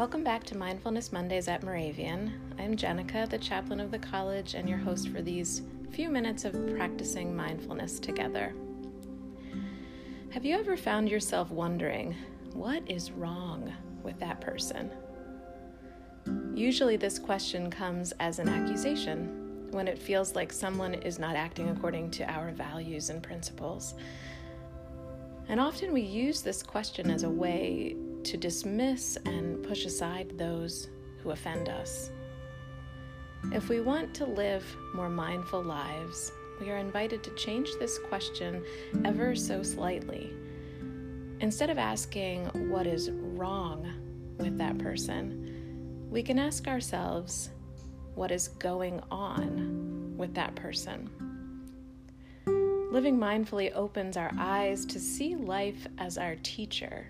Welcome back to Mindfulness Mondays at Moravian. I'm Jenica, the chaplain of the college, and your host for these few minutes of practicing mindfulness together. Have you ever found yourself wondering, what is wrong with that person? Usually, this question comes as an accusation when it feels like someone is not acting according to our values and principles. And often we use this question as a way to dismiss and push aside those who offend us. If we want to live more mindful lives, we are invited to change this question ever so slightly. Instead of asking what is wrong with that person, we can ask ourselves what is going on with that person. Living mindfully opens our eyes to see life as our teacher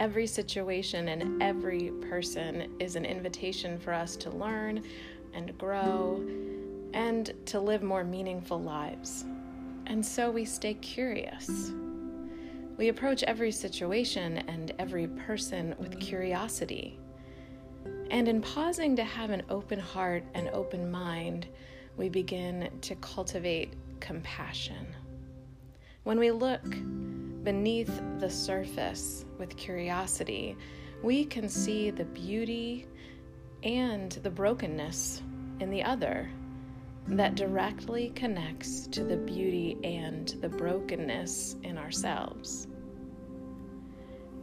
Every situation and every person is an invitation for us to learn and grow and to live more meaningful lives. And so we stay curious. We approach every situation and every person with curiosity. And in pausing to have an open heart and open mind, we begin to cultivate compassion. When we look beneath the surface with curiosity, we can see the beauty and the brokenness in the other that directly connects to the beauty and the brokenness in ourselves.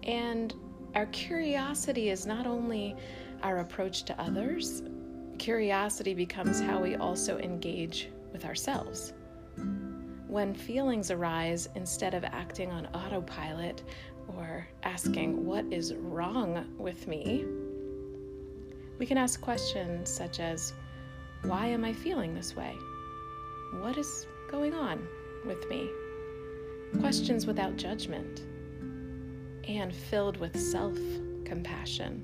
And our curiosity is not only our approach to others, curiosity becomes how we also engage with ourselves. When feelings arise, instead of acting on autopilot or asking, What is wrong with me? we can ask questions such as, Why am I feeling this way? What is going on with me? Questions without judgment and filled with self compassion.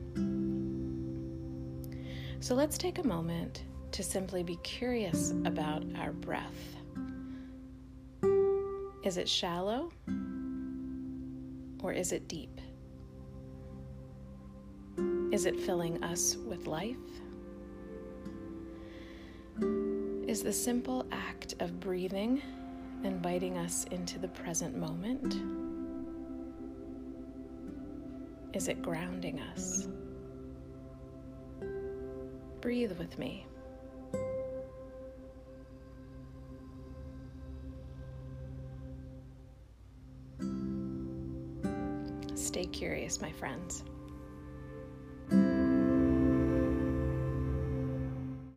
So let's take a moment to simply be curious about our breath. Is it shallow or is it deep? Is it filling us with life? Is the simple act of breathing inviting us into the present moment? Is it grounding us? Breathe with me. Stay curious, my friends.